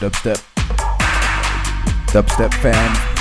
dubstep? Dubstep fam.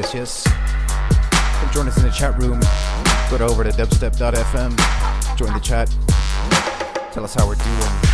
Yes, yes. Come join us in the chat room. Go over to dubstep.fm. Join the chat. Tell us how we're doing.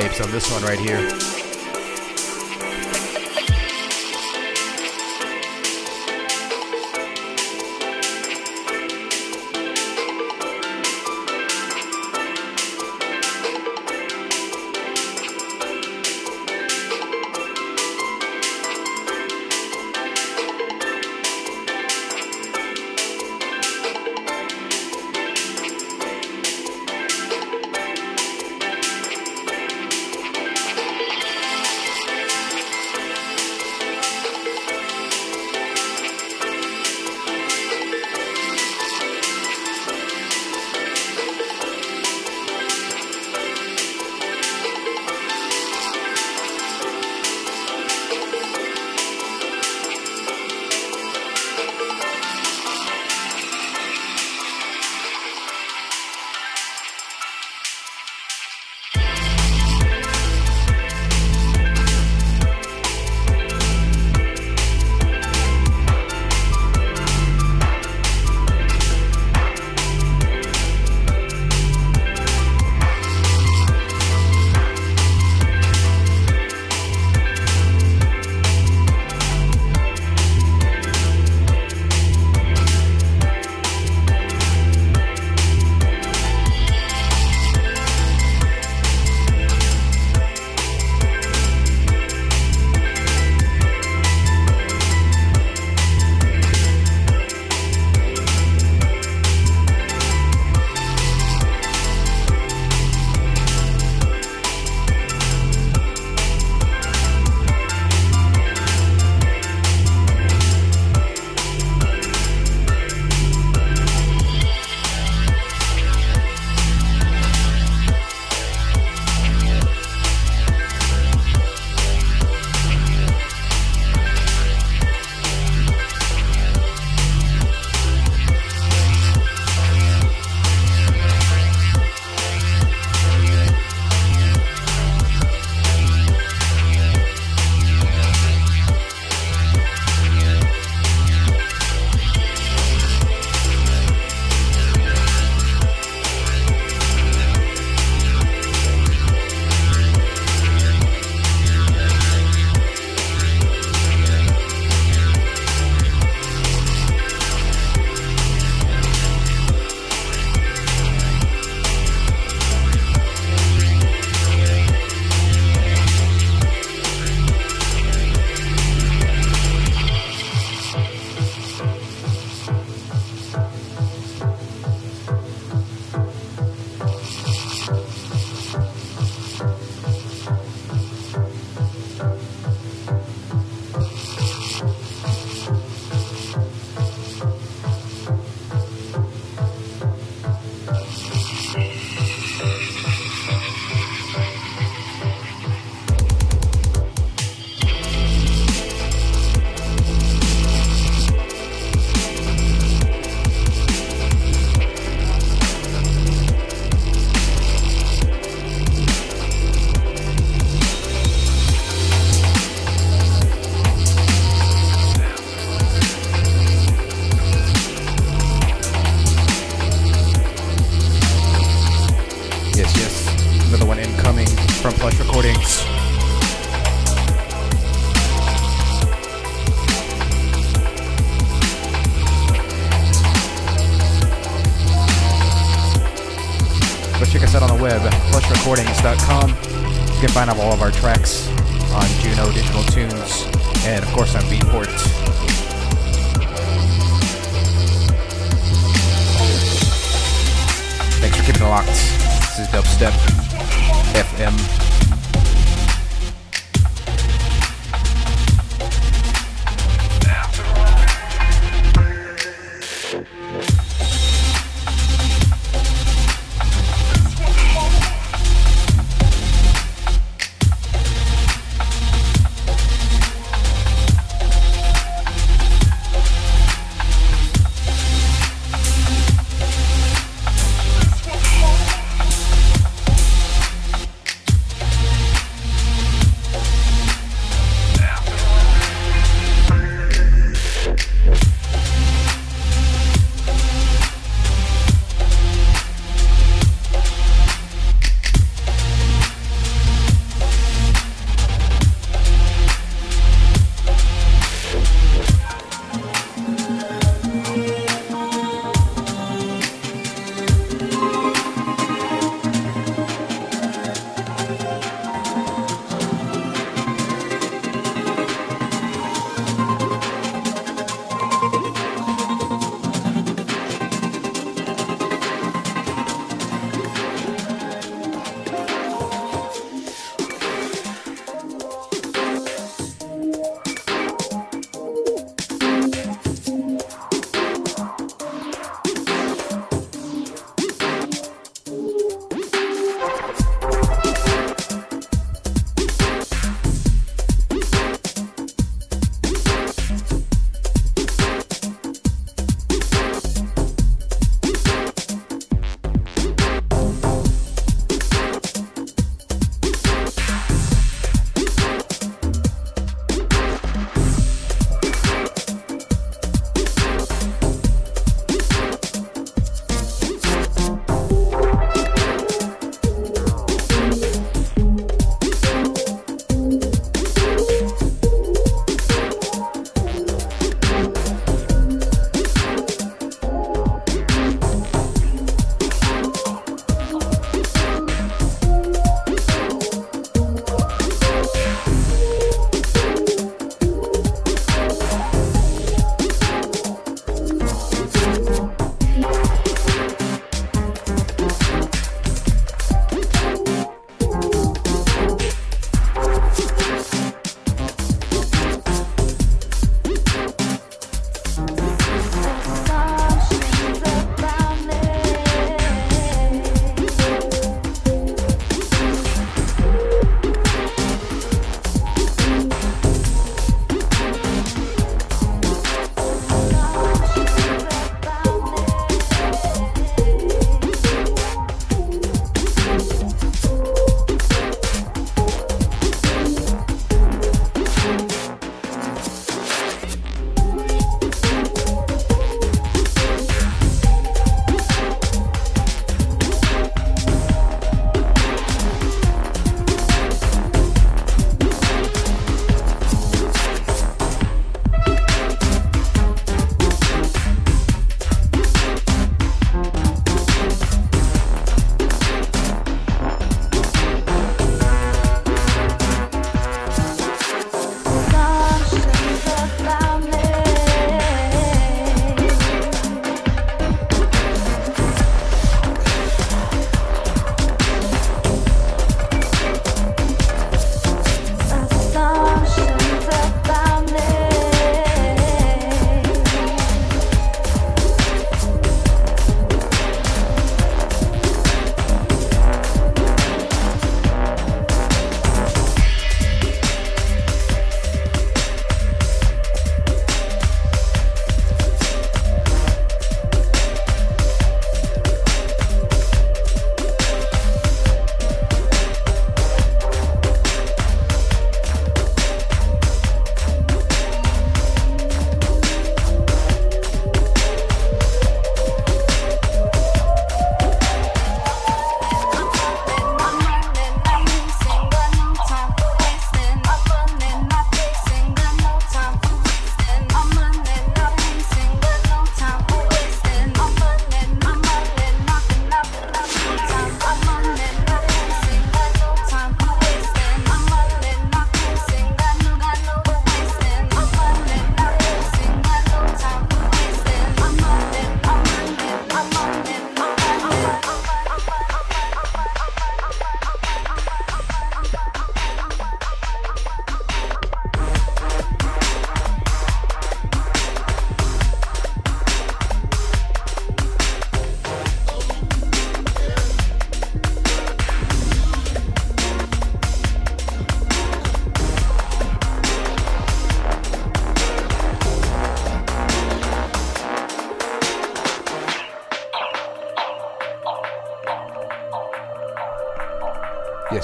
Vibes on this one right here.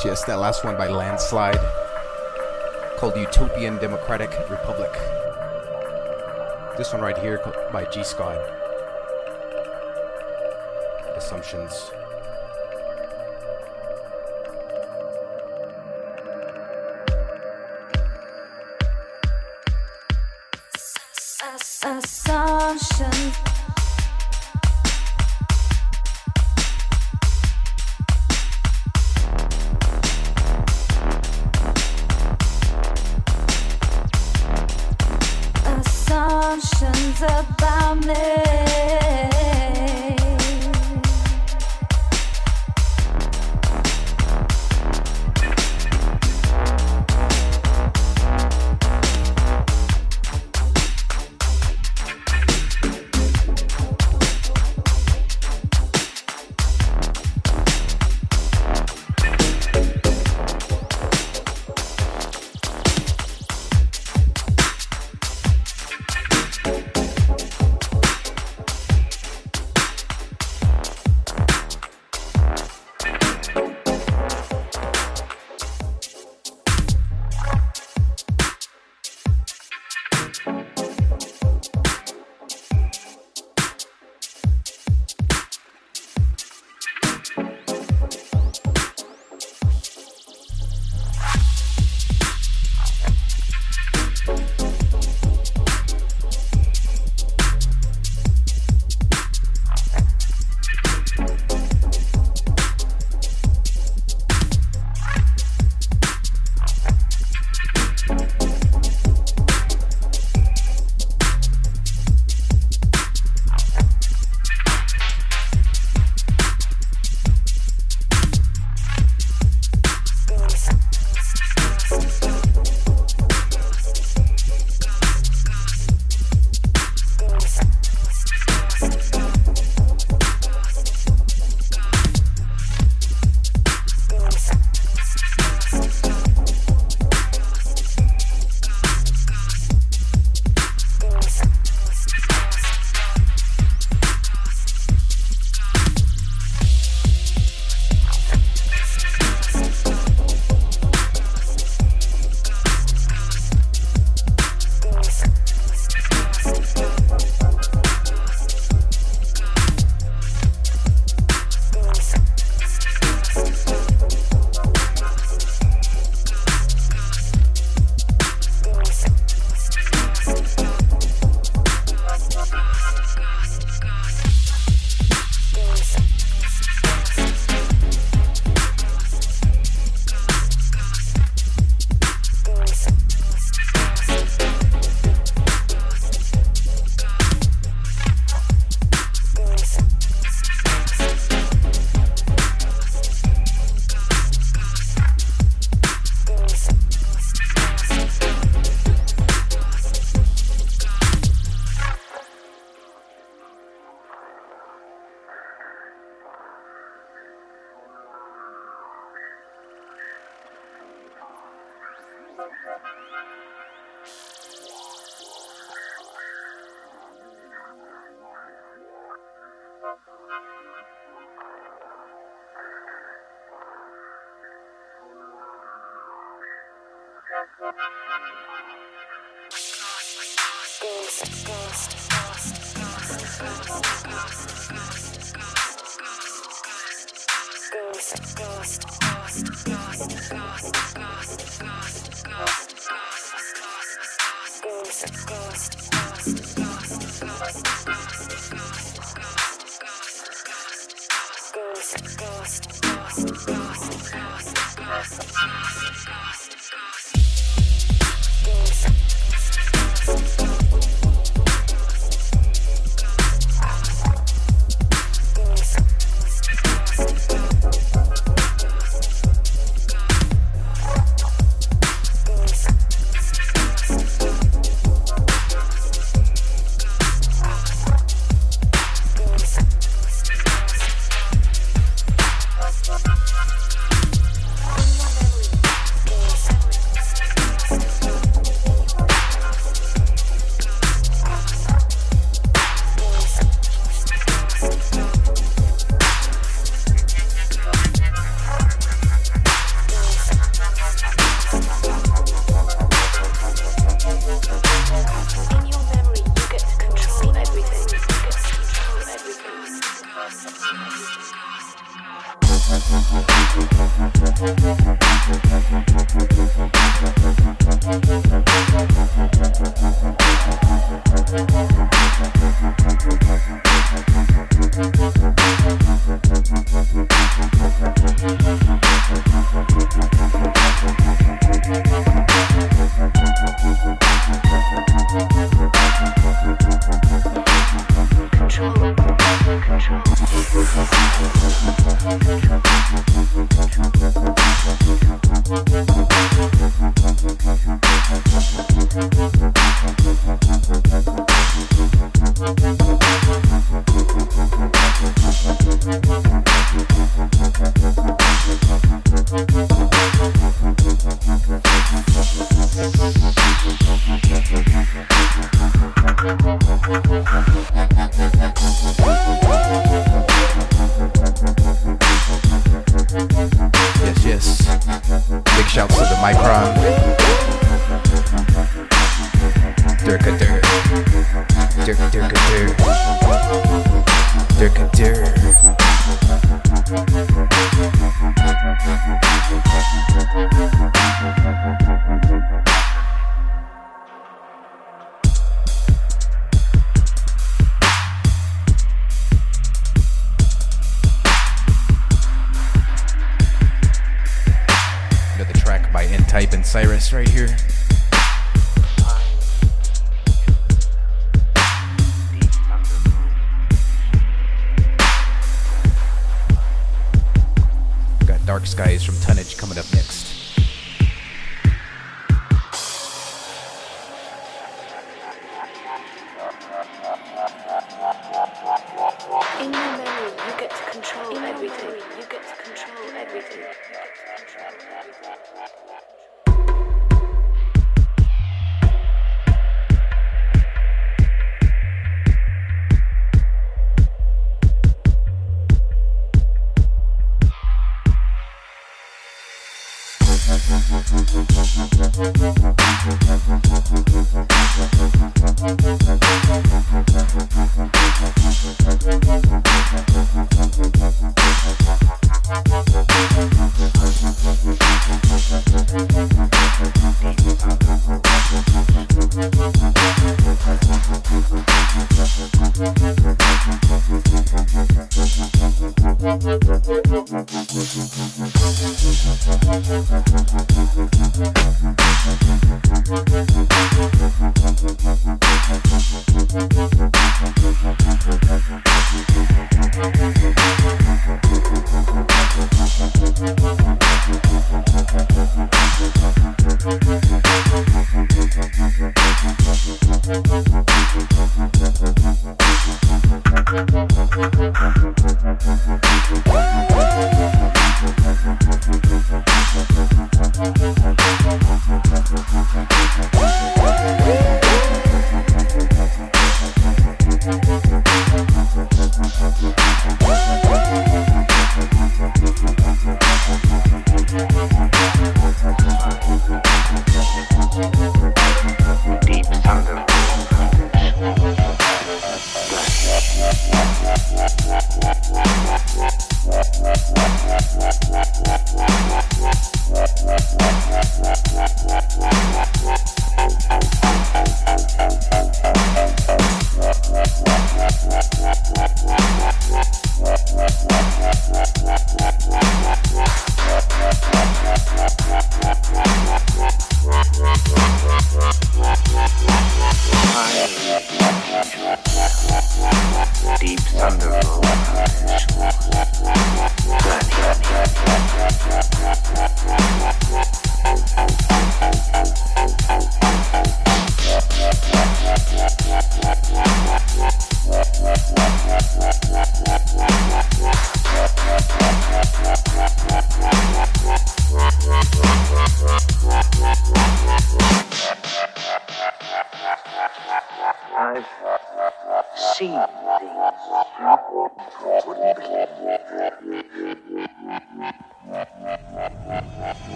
Yes, yes, that last one by Landslide called Utopian Democratic Republic. This one right here by G Scott. Assumptions. ghost, ghost. ghost ghost ghost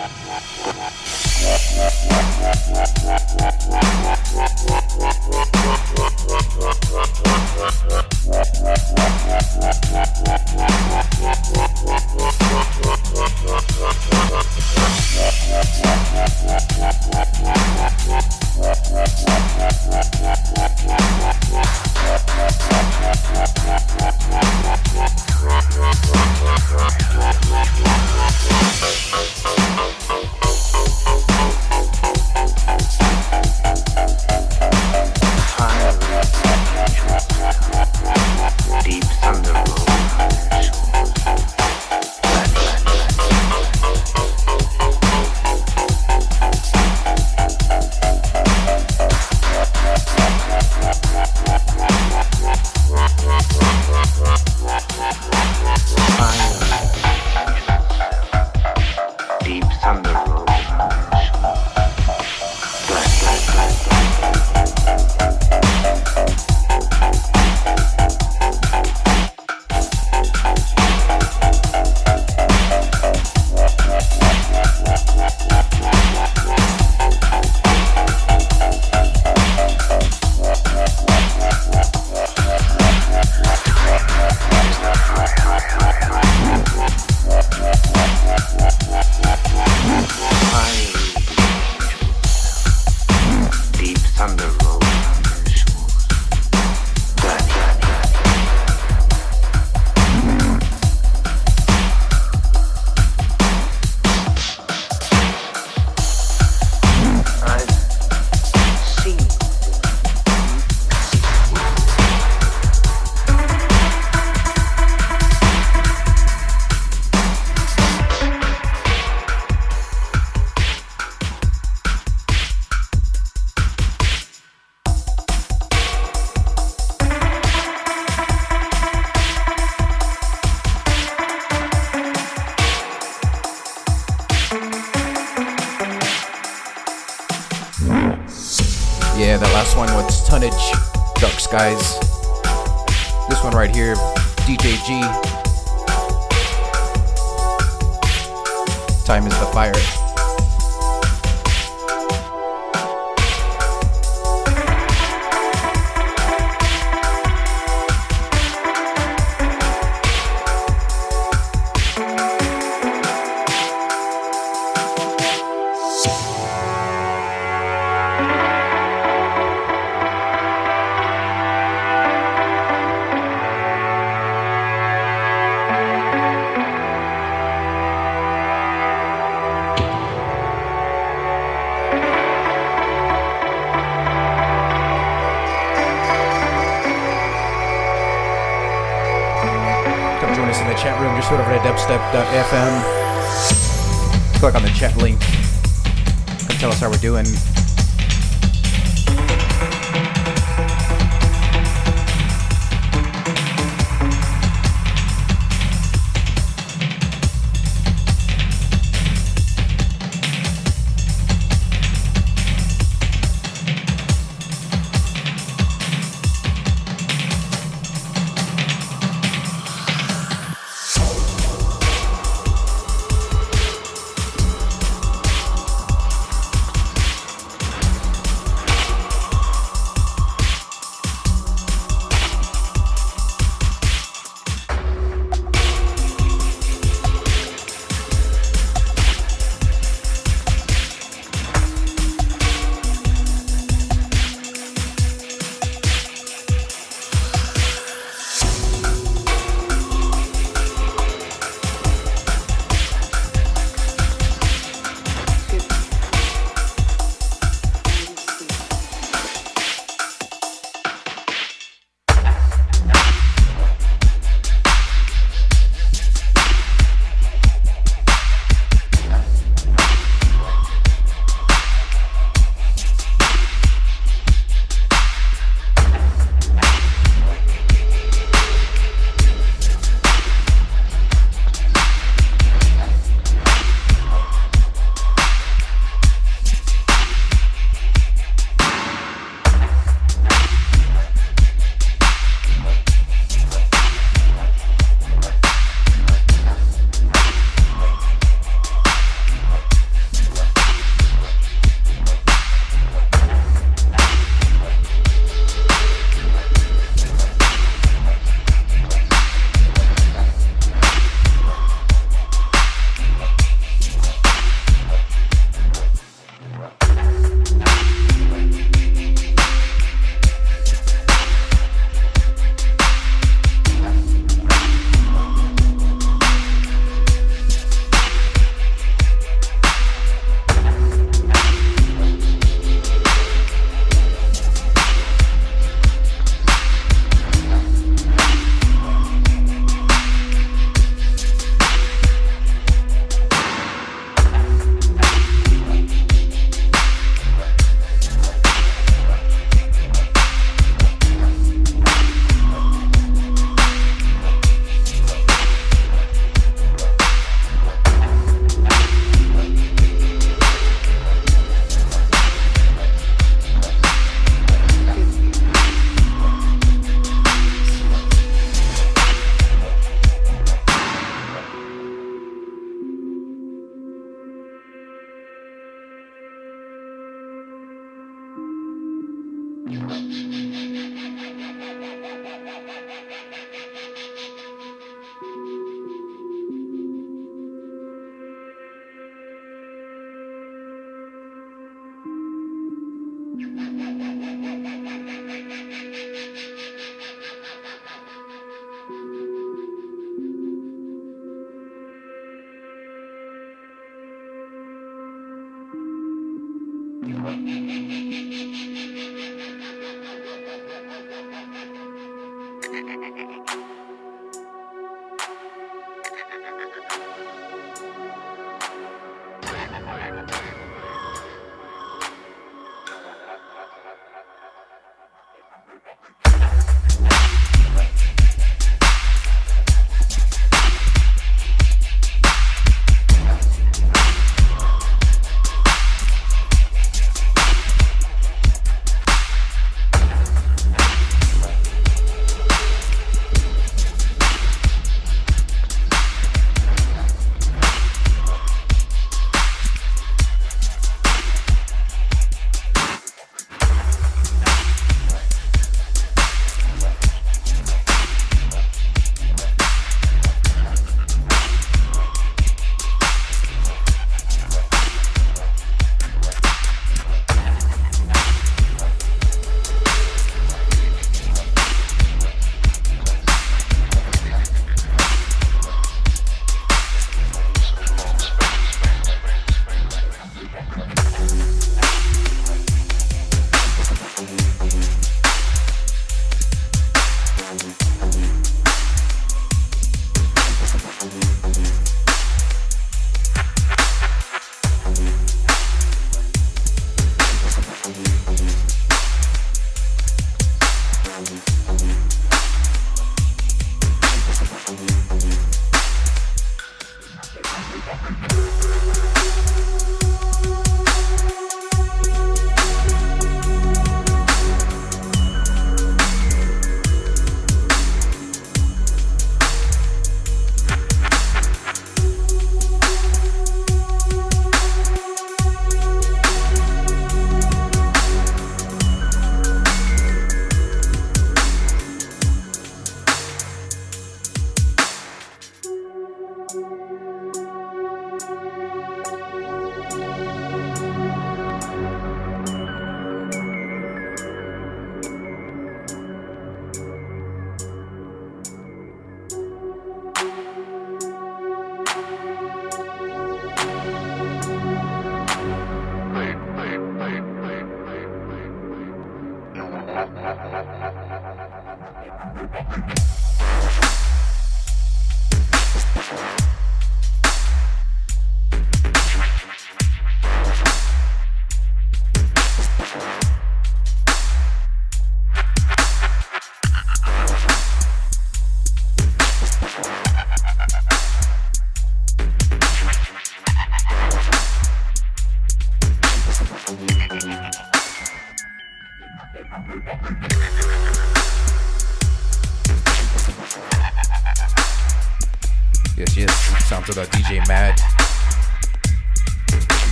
What? Last one was Tonnage, Dark Skies. This one right here, DJG. Time is the fire. Tell how we're doing.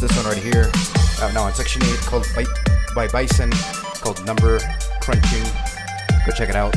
This one right here. Uh, now on Section 8 called by, by Bison, called Number Crunching. Go check it out.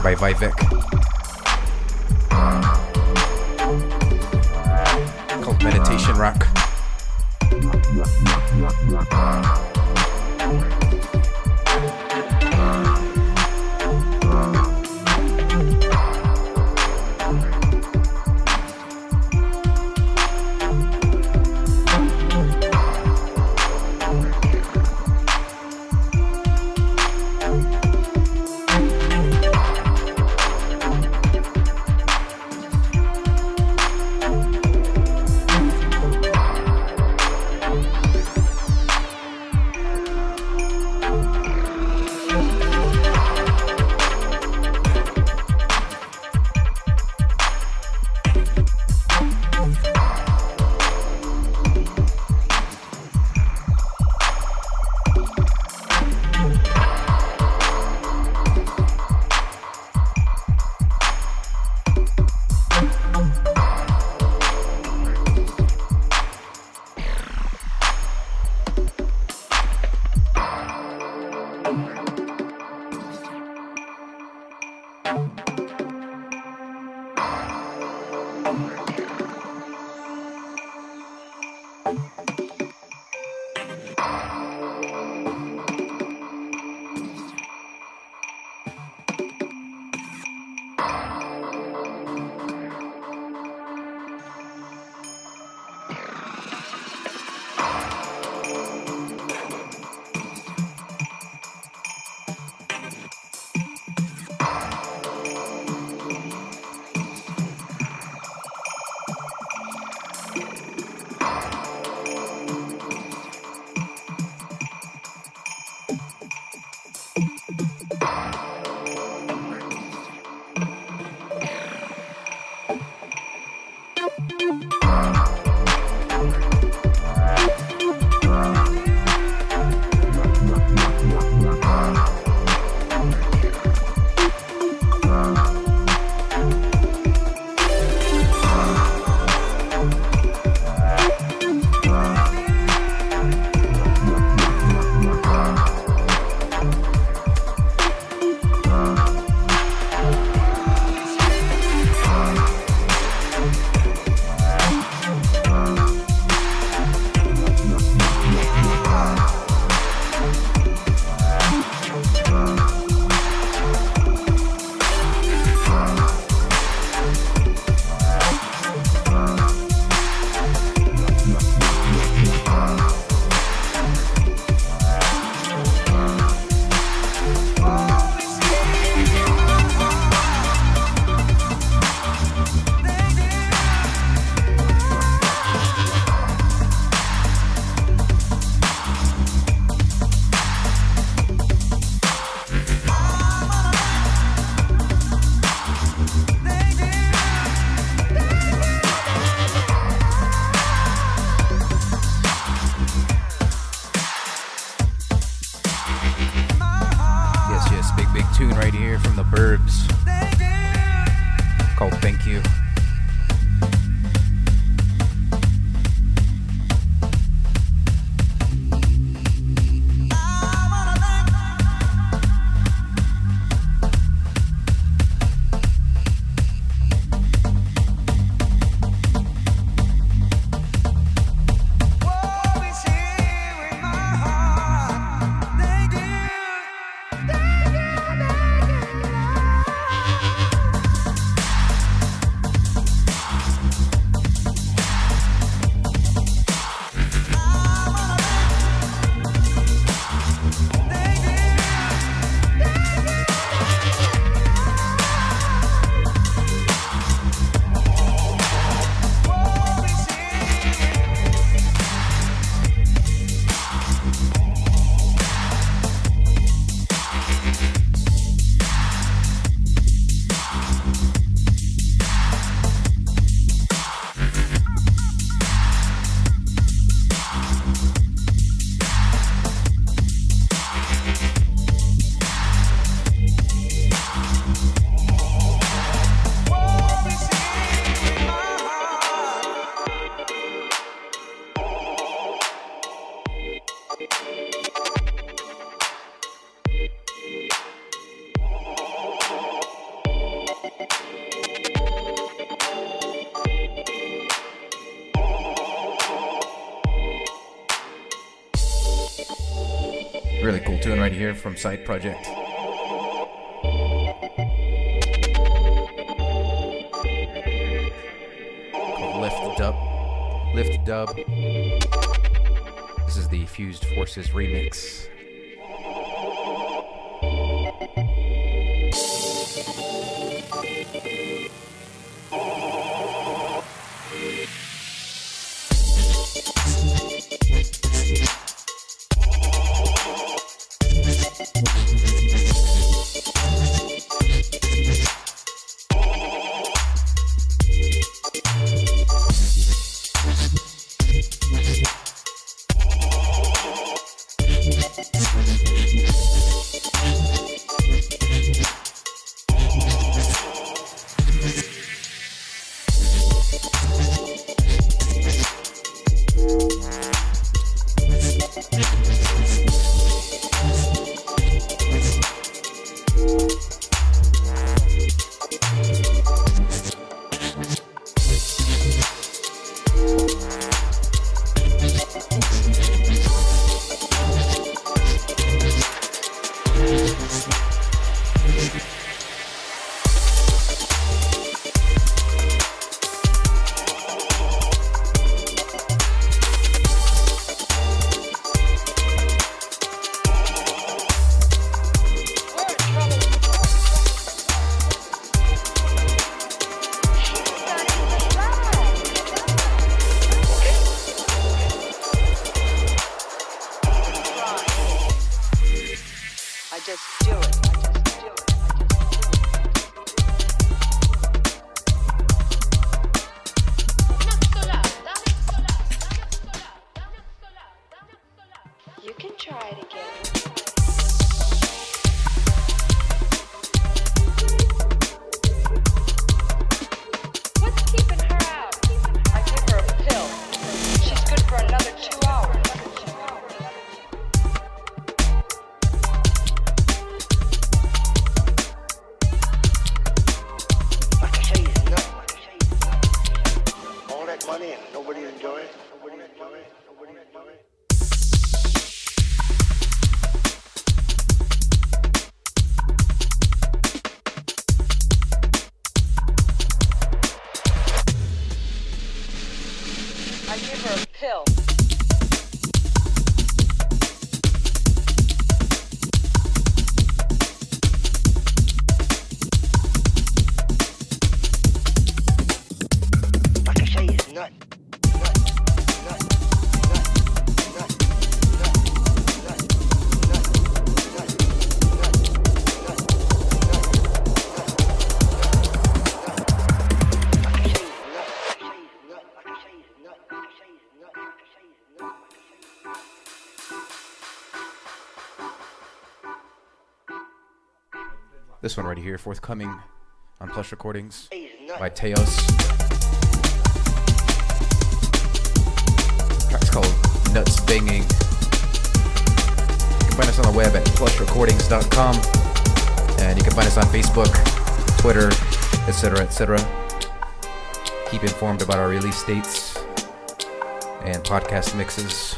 By Vivek. Called Meditation Rock. From Side Project. Lift Dub. Lift Dub. This is the Fused Forces remix. This one right here, forthcoming on Plush Recordings by Teos. Track's called Nuts Banging. You can find us on the web at plushrecordings.com and you can find us on Facebook, Twitter, etc., etc. Keep informed about our release dates and podcast mixes.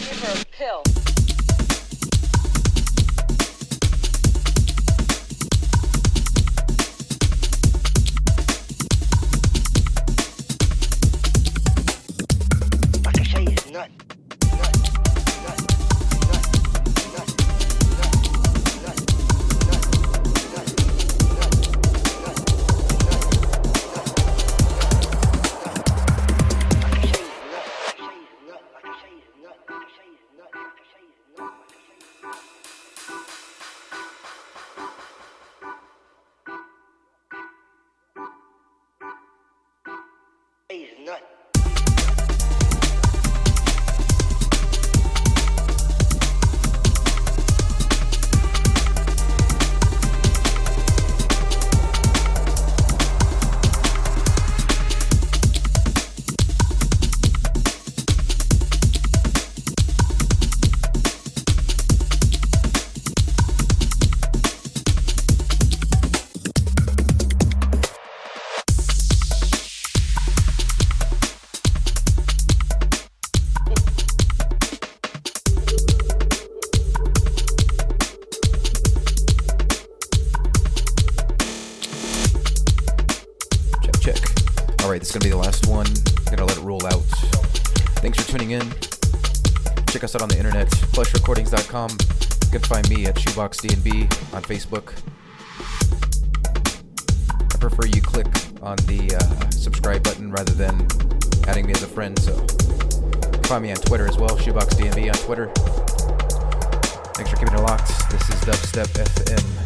Alright, a is at ShoeboxDNB on Facebook. I prefer you click on the uh, subscribe button rather than adding me as a friend, so find me on Twitter as well, ShoeboxDNB on Twitter. Thanks for keeping it locked. This is Dubstep FM.